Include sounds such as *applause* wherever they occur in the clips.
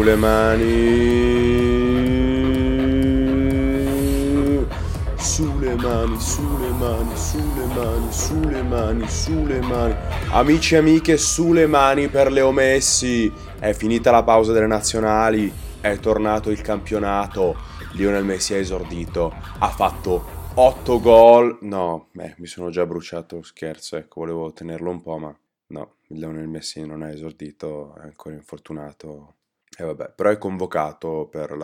sulle mani, sulle mani, sulle mani, sulle mani, sulle mani, sulle mani. Amici e amiche, sulle mani per Leo Messi. È finita la pausa delle nazionali, è tornato il campionato. Lionel Messi ha esordito, ha fatto 8 gol. No, beh, mi sono già bruciato, scherzo, ecco, volevo tenerlo un po', ma no, Lionel Messi non ha esordito, è ancora infortunato. E vabbè, però è convocato per,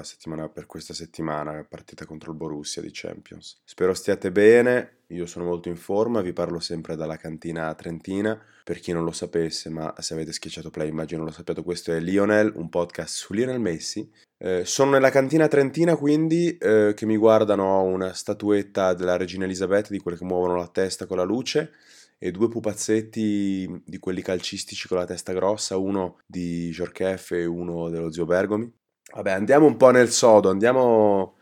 per questa settimana, partita contro il Borussia di Champions. Spero stiate bene, io sono molto in forma, vi parlo sempre dalla cantina trentina. Per chi non lo sapesse, ma se avete schiacciato play immagino lo sappiate, questo è Lionel, un podcast su Lionel Messi. Eh, sono nella cantina trentina, quindi eh, che mi guardano una statuetta della regina Elisabetta, di quelle che muovono la testa con la luce e due pupazzetti di quelli calcistici con la testa grossa, uno di Jorkef e uno dello zio Bergomi. Vabbè, andiamo un po' nel sodo, andiamo...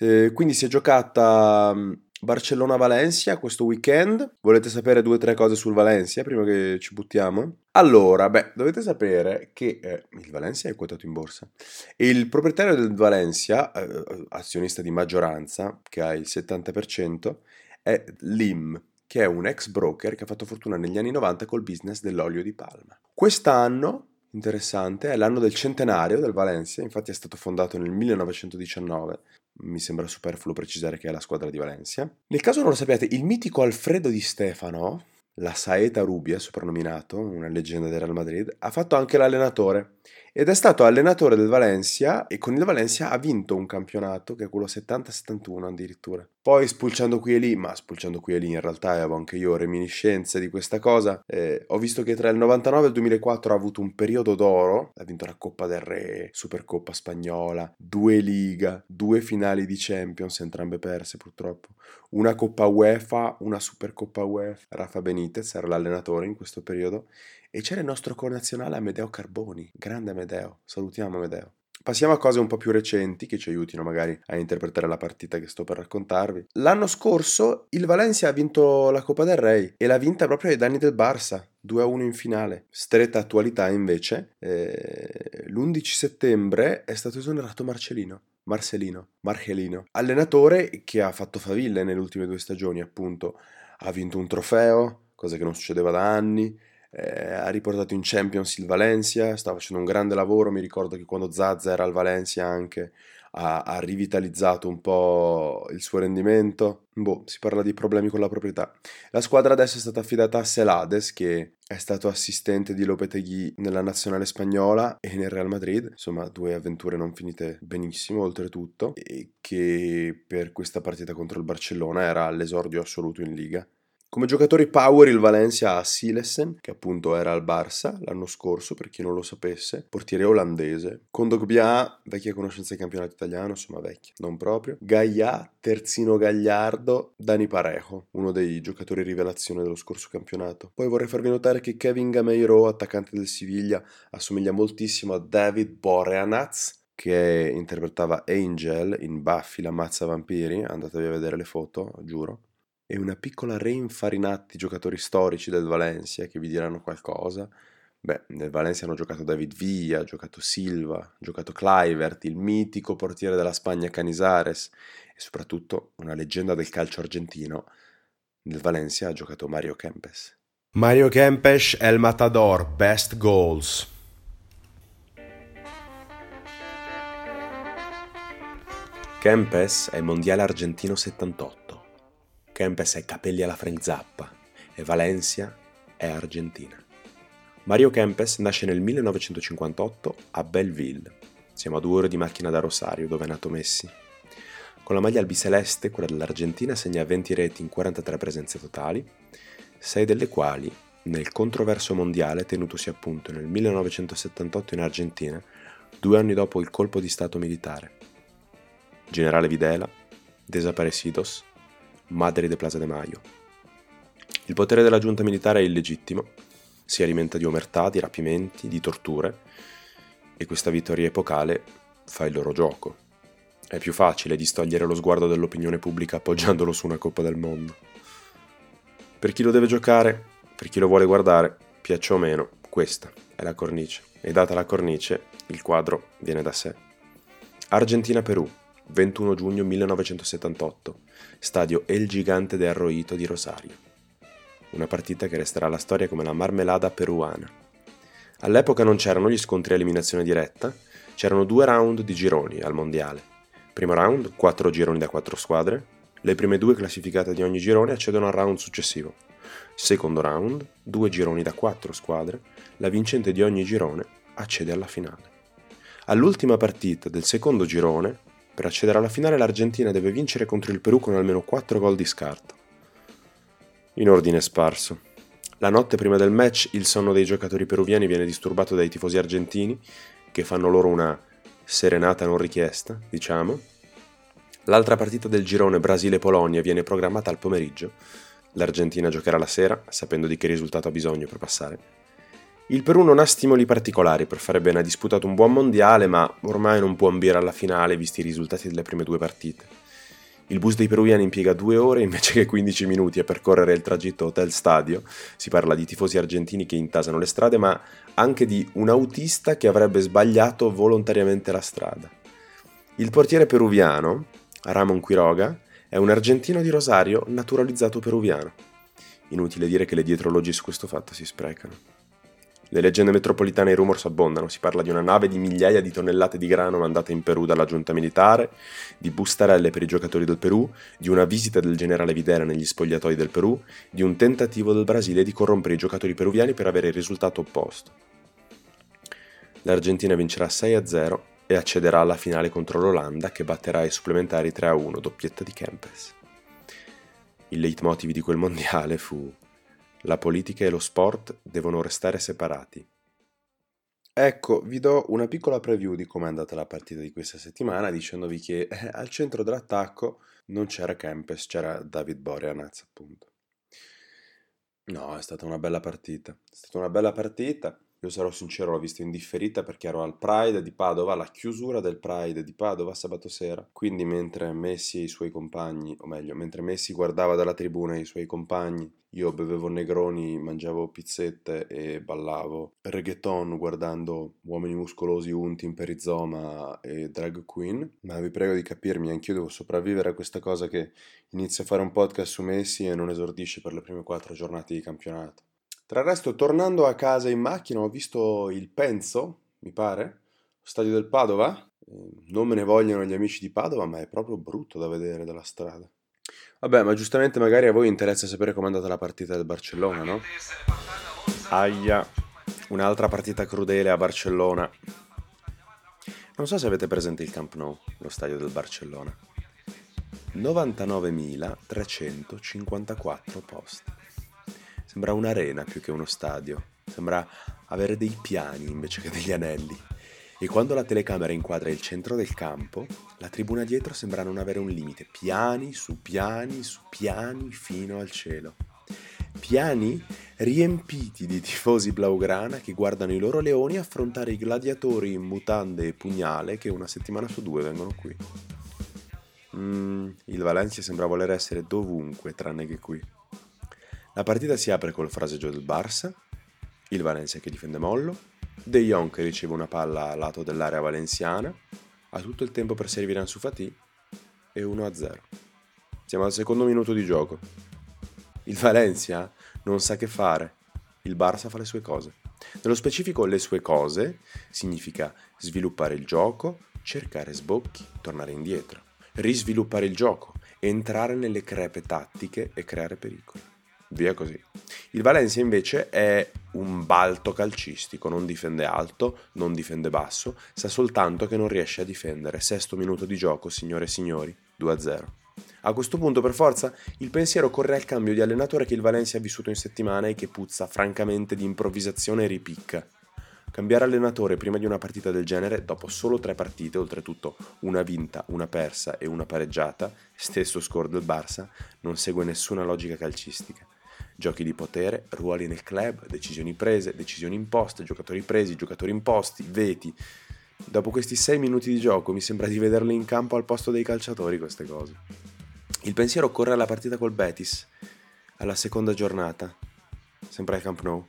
Eh, quindi si è giocata mm, Barcellona-Valencia questo weekend. Volete sapere due o tre cose sul Valencia prima che ci buttiamo? Allora, beh, dovete sapere che eh, il Valencia è quotato in borsa e il proprietario del Valencia, eh, azionista di maggioranza, che ha il 70%, è Lim, che è un ex broker che ha fatto fortuna negli anni 90 col business dell'olio di palma. Quest'anno, interessante, è l'anno del centenario del Valencia, infatti è stato fondato nel 1919, mi sembra superfluo precisare che è la squadra di Valencia. Nel caso non lo sappiate, il mitico Alfredo Di Stefano, la Saeta Rubia, soprannominato, una leggenda del Real Madrid, ha fatto anche l'allenatore ed è stato allenatore del Valencia e con il Valencia ha vinto un campionato che è quello 70-71 addirittura. Poi spulciando qui e lì, ma spulciando qui e lì in realtà avevo anche io reminiscenze di questa cosa, eh, ho visto che tra il 99 e il 2004 ha avuto un periodo d'oro, ha vinto la Coppa del Re, Supercoppa spagnola, due Liga, due finali di Champions, entrambe perse purtroppo, una Coppa UEFA, una Supercoppa UEFA. Rafa Benitez era l'allenatore in questo periodo e c'era il nostro connazionale Amedeo Carboni, grande Amedeo, salutiamo Amedeo. Passiamo a cose un po' più recenti che ci aiutino magari a interpretare la partita che sto per raccontarvi. L'anno scorso il Valencia ha vinto la Coppa del Re e l'ha vinta proprio ai danni del Barça, 2-1 in finale. Stretta attualità invece, eh, l'11 settembre è stato esonerato Marcellino. Marcelino, Marcellino, allenatore che ha fatto faville nelle ultime due stagioni, appunto. Ha vinto un trofeo, cosa che non succedeva da anni, eh, ha riportato in Champions il Valencia, sta facendo un grande lavoro, mi ricordo che quando Zazza era al Valencia anche ha, ha, rivitalizzato un po' il suo rendimento. Boh, si parla di problemi con la proprietà. La squadra adesso è stata affidata a Celades, che è stato assistente di Lopetegui nella nazionale spagnola e nel Real Madrid, insomma due avventure non finite benissimo oltretutto, e che per questa partita contro il Barcellona era all'esordio assoluto in Liga. Come giocatori power il Valencia ha Silesen, che appunto era al Barça l'anno scorso, per chi non lo sapesse, portiere olandese. Kondogbia, vecchia conoscenza del campionato italiano, insomma vecchia, non proprio. Gaia, terzino gagliardo, Dani Parejo, uno dei giocatori rivelazione dello scorso campionato. Poi vorrei farvi notare che Kevin Gameiro, attaccante del Siviglia, assomiglia moltissimo a David Boreanaz, che interpretava Angel in Buffy la mazza vampiri, andatevi a vedere le foto, giuro e una piccola reinfarinata di giocatori storici del Valencia che vi diranno qualcosa. Beh, nel Valencia hanno giocato David Villa, ha giocato Silva, ha giocato Clivert, il mitico portiere della Spagna Canizares e soprattutto una leggenda del calcio argentino. Nel Valencia ha giocato Mario Kempes. Mario Kempes è il matador, best goals. Kempes è il mondiale argentino 78. Kempes è capelli alla Frank Zappa e Valencia è Argentina. Mario Kempes nasce nel 1958 a Belleville. Siamo a due ore di macchina da Rosario, dove è nato Messi. Con la maglia albiceleste, quella dell'Argentina, segna 20 reti in 43 presenze totali, 6 delle quali nel controverso mondiale tenutosi appunto nel 1978 in Argentina, due anni dopo il colpo di stato militare. Generale Videla, Desaparecidos, Madre de Plaza de Mayo. Il potere della giunta militare è illegittimo, si alimenta di omertà, di rapimenti, di torture e questa vittoria epocale fa il loro gioco. È più facile distogliere lo sguardo dell'opinione pubblica appoggiandolo su una Coppa del Mondo. Per chi lo deve giocare, per chi lo vuole guardare, piaccia o meno, questa è la cornice e data la cornice il quadro viene da sé. Argentina-Perù, 21 giugno 1978, stadio El Gigante de Arroito di Rosario. Una partita che resterà alla storia come la marmelada peruana. All'epoca non c'erano gli scontri a eliminazione diretta, c'erano due round di gironi al mondiale. Primo round, quattro gironi da quattro squadre, le prime due classificate di ogni girone accedono al round successivo. Secondo round, due gironi da quattro squadre, la vincente di ogni girone accede alla finale. All'ultima partita del secondo girone, per accedere alla finale l'Argentina deve vincere contro il Perù con almeno 4 gol di scarto. In ordine sparso. La notte prima del match il sonno dei giocatori peruviani viene disturbato dai tifosi argentini, che fanno loro una serenata non richiesta, diciamo. L'altra partita del girone Brasile-Polonia viene programmata al pomeriggio. L'Argentina giocherà la sera, sapendo di che risultato ha bisogno per passare. Il Perù non ha stimoli particolari per fare bene, ha disputato un buon mondiale, ma ormai non può ambire alla finale visti i risultati delle prime due partite. Il bus dei peruviani impiega due ore invece che 15 minuti a percorrere il tragitto hotel-stadio. Si parla di tifosi argentini che intasano le strade, ma anche di un autista che avrebbe sbagliato volontariamente la strada. Il portiere peruviano, Ramon Quiroga, è un argentino di Rosario naturalizzato peruviano. Inutile dire che le dietrologie su questo fatto si sprecano. Le leggende metropolitane e i rumors abbondano, si parla di una nave di migliaia di tonnellate di grano mandata in Perù dalla giunta militare, di bustarelle per i giocatori del Perù, di una visita del generale Videra negli spogliatoi del Perù, di un tentativo del Brasile di corrompere i giocatori peruviani per avere il risultato opposto. L'Argentina vincerà 6-0 e accederà alla finale contro l'Olanda che batterà i supplementari 3-1, doppietta di Kempes. Il leitmotiv di quel mondiale fu la politica e lo sport devono restare separati. Ecco, vi do una piccola preview di come è andata la partita di questa settimana dicendovi che eh, al centro dell'attacco non c'era Kempes, c'era David Boreanaz appunto. No, è stata una bella partita, è stata una bella partita. Io sarò sincero, l'ho vista in differita perché ero al Pride di Padova, la chiusura del Pride di Padova sabato sera. Quindi mentre Messi e i suoi compagni, o meglio, mentre Messi guardava dalla tribuna i suoi compagni, io bevevo negroni, mangiavo pizzette e ballavo reggaeton guardando uomini muscolosi unti in perizoma e drag queen. Ma vi prego di capirmi, anch'io devo sopravvivere a questa cosa che inizio a fare un podcast su Messi e non esordisce per le prime quattro giornate di campionato. Tra il resto, tornando a casa in macchina, ho visto il Penzo, mi pare, stadio del Padova. Ehm, non me ne vogliono gli amici di Padova, ma è proprio brutto da vedere dalla strada. Vabbè, ma giustamente magari a voi interessa sapere com'è andata la partita del Barcellona, no? Aia, un'altra partita crudele a Barcellona. Non so se avete presente il Camp Nou, lo stadio del Barcellona. 99.354 posti. Sembra un'arena più che uno stadio. Sembra avere dei piani invece che degli anelli. E quando la telecamera inquadra il centro del campo, la tribuna dietro sembra non avere un limite. Piani su piani su piani fino al cielo. Piani riempiti di tifosi blaugrana che guardano i loro leoni affrontare i gladiatori in mutande e pugnale che una settimana su due vengono qui. Mm, il Valencia sembra voler essere dovunque tranne che qui. La partita si apre col fraseggio del Barça, il Valencia che difende mollo, De Jong che riceve una palla a lato dell'area valenziana, ha tutto il tempo per servire Ansu Fati e 1-0. Siamo al secondo minuto di gioco. Il Valencia non sa che fare, il Barça fa le sue cose. Nello specifico le sue cose significa sviluppare il gioco, cercare sbocchi, tornare indietro, risviluppare il gioco, entrare nelle crepe tattiche e creare pericoli via così. Il Valencia invece è un balto calcistico, non difende alto, non difende basso, sa soltanto che non riesce a difendere. Sesto minuto di gioco, signore e signori, 2-0. A questo punto, per forza, il pensiero corre al cambio di allenatore che il Valencia ha vissuto in settimana e che puzza francamente di improvvisazione e ripicca. Cambiare allenatore prima di una partita del genere, dopo solo tre partite, oltretutto una vinta, una persa e una pareggiata, stesso score del Barça, non segue nessuna logica calcistica. Giochi di potere, ruoli nel club, decisioni prese, decisioni imposte, giocatori presi, giocatori imposti, veti. Dopo questi sei minuti di gioco mi sembra di vederli in campo al posto dei calciatori queste cose. Il pensiero corre alla partita col Betis, alla seconda giornata, sempre al Camp Nou.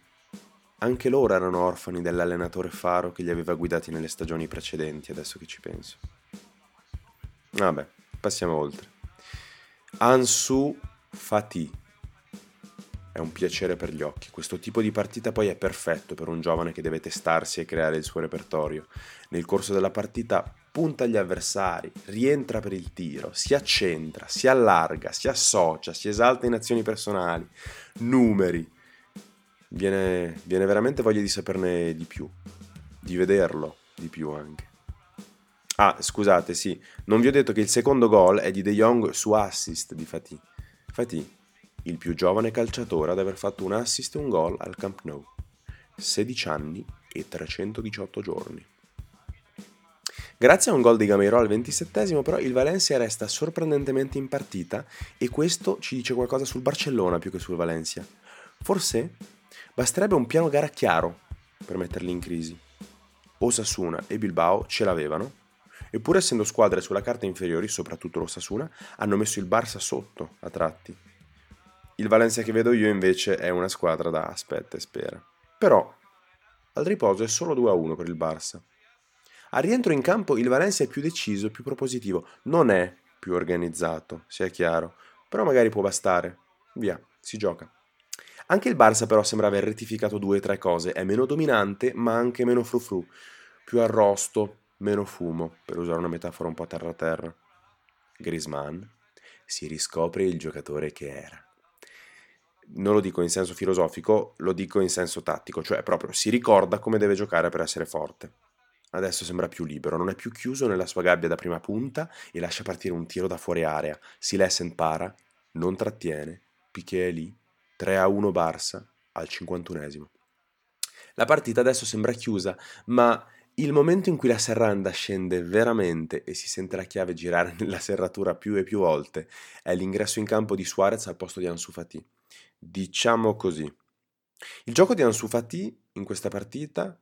Anche loro erano orfani dell'allenatore Faro che li aveva guidati nelle stagioni precedenti, adesso che ci penso. Vabbè, passiamo oltre. Ansu Fati. È un piacere per gli occhi. Questo tipo di partita poi è perfetto per un giovane che deve testarsi e creare il suo repertorio. Nel corso della partita punta agli avversari, rientra per il tiro, si accentra, si allarga, si associa, si esalta in azioni personali, numeri, viene, viene veramente voglia di saperne di più, di vederlo di più anche. Ah, scusate, sì, non vi ho detto che il secondo gol è di De Jong su assist di Fatih. Fatih, il più giovane calciatore ad aver fatto un assist e un gol al Camp Nou. 16 anni e 318 giorni. Grazie a un gol di Gameiro al 27 però il Valencia resta sorprendentemente in partita e questo ci dice qualcosa sul Barcellona più che sul Valencia. Forse Basterebbe un piano gara chiaro per metterli in crisi. Osasuna e Bilbao ce l'avevano, eppure essendo squadre sulla carta inferiori, soprattutto l'Osasuna, hanno messo il Barça sotto a tratti. Il Valencia che vedo io invece è una squadra da aspetta e spera. Però al riposo è solo 2-1 per il Barça. Al rientro in campo il Valencia è più deciso, più propositivo, non è più organizzato, sia chiaro, però magari può bastare. Via, si gioca. Anche il Barça però sembra aver rettificato due o tre cose, è meno dominante ma anche meno frufru, più arrosto, meno fumo, per usare una metafora un po' terra-terra. Griezmann si riscopre il giocatore che era. Non lo dico in senso filosofico, lo dico in senso tattico, cioè proprio si ricorda come deve giocare per essere forte. Adesso sembra più libero, non è più chiuso nella sua gabbia da prima punta e lascia partire un tiro da fuori area. Si Silesen para, non trattiene, Piquet è lì, 3 a 1 Barça al 51esimo. La partita adesso sembra chiusa, ma il momento in cui la serranda scende veramente e si sente la chiave girare *laughs* nella serratura più e più volte è l'ingresso in campo di Suarez al posto di Ansu Fati. Diciamo così. Il gioco di Ansu Fati in questa partita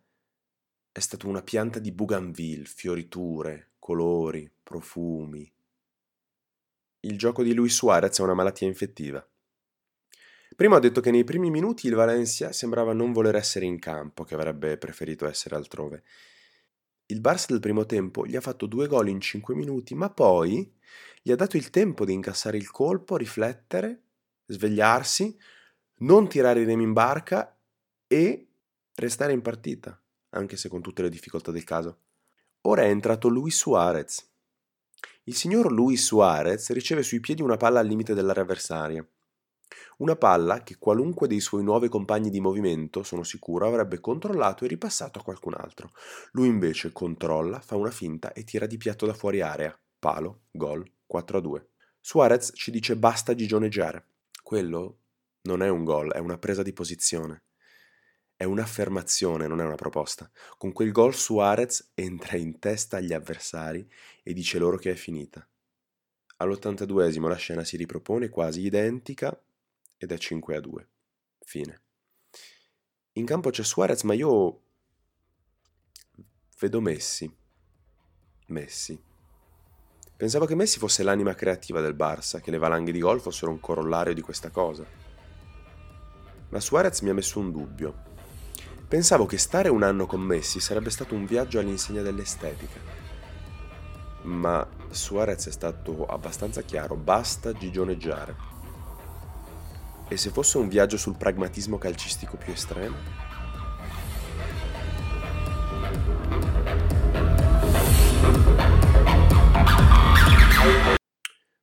è stato una pianta di bougainville, fioriture, colori, profumi. Il gioco di Luis Suarez è una malattia infettiva. Prima ho detto che nei primi minuti il Valencia sembrava non voler essere in campo, che avrebbe preferito essere altrove. Il Barça del primo tempo gli ha fatto due gol in cinque minuti, ma poi gli ha dato il tempo di incassare il colpo, riflettere, svegliarsi, non tirare i remi in barca e restare in partita, anche se con tutte le difficoltà del caso. Ora è entrato Luis Suarez. Il signor Luis Suarez riceve sui piedi una palla al limite dell'area avversaria. Una palla che qualunque dei suoi nuovi compagni di movimento, sono sicuro, avrebbe controllato e ripassato a qualcun altro. Lui invece controlla, fa una finta e tira di piatto da fuori area. Palo, gol, 4 a 2. Suarez ci dice basta gigioneggiare. Quello non è un gol, è una presa di posizione. È un'affermazione, non è una proposta. Con quel gol Suarez entra in testa agli avversari e dice loro che è finita. All'82esimo la scena si ripropone quasi identica, ed è 5 a 2. Fine. In campo c'è Suarez, ma io vedo Messi. Messi. Pensavo che Messi fosse l'anima creativa del Barça, che le valanghe di gol fossero un corollario di questa cosa. Ma Suarez mi ha messo un dubbio. Pensavo che stare un anno con Messi sarebbe stato un viaggio all'insegna dell'estetica. Ma Suarez è stato abbastanza chiaro, basta gigioneggiare. E se fosse un viaggio sul pragmatismo calcistico più estremo?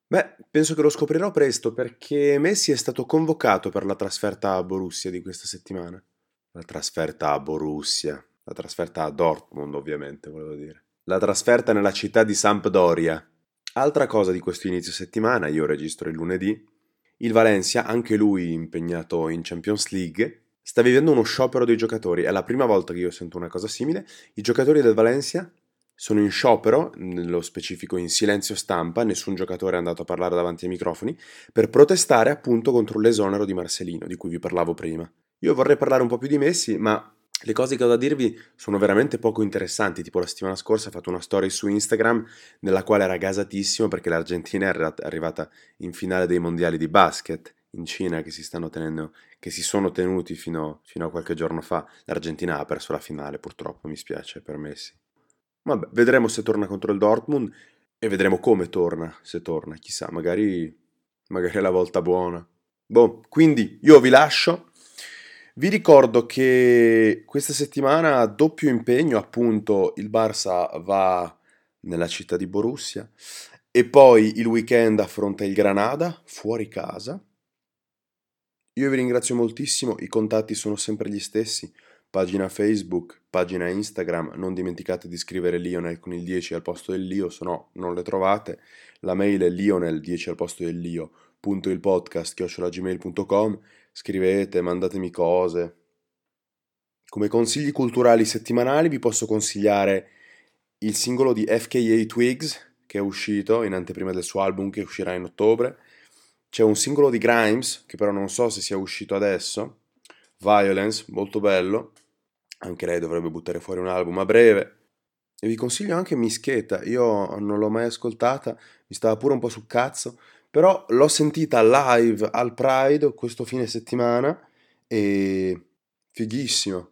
Beh, penso che lo scoprirò presto perché Messi è stato convocato per la trasferta a Borussia di questa settimana. La trasferta a Borussia, la trasferta a Dortmund ovviamente, volevo dire. La trasferta nella città di Sampdoria. Altra cosa di questo inizio settimana, io registro il lunedì, il Valencia, anche lui impegnato in Champions League, sta vivendo uno sciopero dei giocatori. È la prima volta che io sento una cosa simile. I giocatori del Valencia sono in sciopero, nello specifico in silenzio stampa, nessun giocatore è andato a parlare davanti ai microfoni, per protestare appunto contro l'esonero di Marcelino, di cui vi parlavo prima. Io vorrei parlare un po' più di Messi, ma le cose che ho da dirvi sono veramente poco interessanti, tipo la settimana scorsa ho fatto una storia su Instagram nella quale era gasatissimo perché l'Argentina era arrivata in finale dei mondiali di basket in Cina che si stanno tenendo, che si sono tenuti fino, fino a qualche giorno fa. L'Argentina ha perso la finale, purtroppo, mi spiace per Messi. Vabbè, vedremo se torna contro il Dortmund e vedremo come torna, se torna, chissà, magari, magari è la volta buona. Boh, quindi io vi lascio. Vi ricordo che questa settimana doppio impegno, appunto, il Barça va nella città di Borussia e poi il weekend affronta il Granada fuori casa. Io vi ringrazio moltissimo, i contatti sono sempre gli stessi, pagina Facebook, pagina Instagram, non dimenticate di scrivere Lionel con il 10 al posto del Lio, se no non le trovate, la mail è lionel 10 al posto del Lio, punto il podcast, chiocciolagmail.com, scrivete, mandatemi cose. Come consigli culturali settimanali vi posso consigliare il singolo di FKA Twigs, che è uscito in anteprima del suo album che uscirà in ottobre, c'è un singolo di Grimes, che però non so se sia uscito adesso, Violence, molto bello, anche lei dovrebbe buttare fuori un album a breve. E vi consiglio anche Mischeta, io non l'ho mai ascoltata, mi stava pure un po' sul cazzo, però l'ho sentita live al Pride questo fine settimana e fighissimo,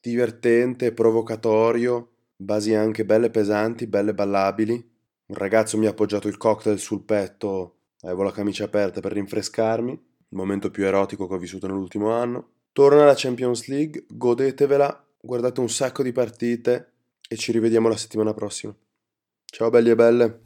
divertente, provocatorio, basi anche belle pesanti, belle ballabili. Un ragazzo mi ha appoggiato il cocktail sul petto Avevo la camicia aperta per rinfrescarmi, il momento più erotico che ho vissuto nell'ultimo anno. Torna la Champions League, godetevela, guardate un sacco di partite e ci rivediamo la settimana prossima. Ciao belli e belle!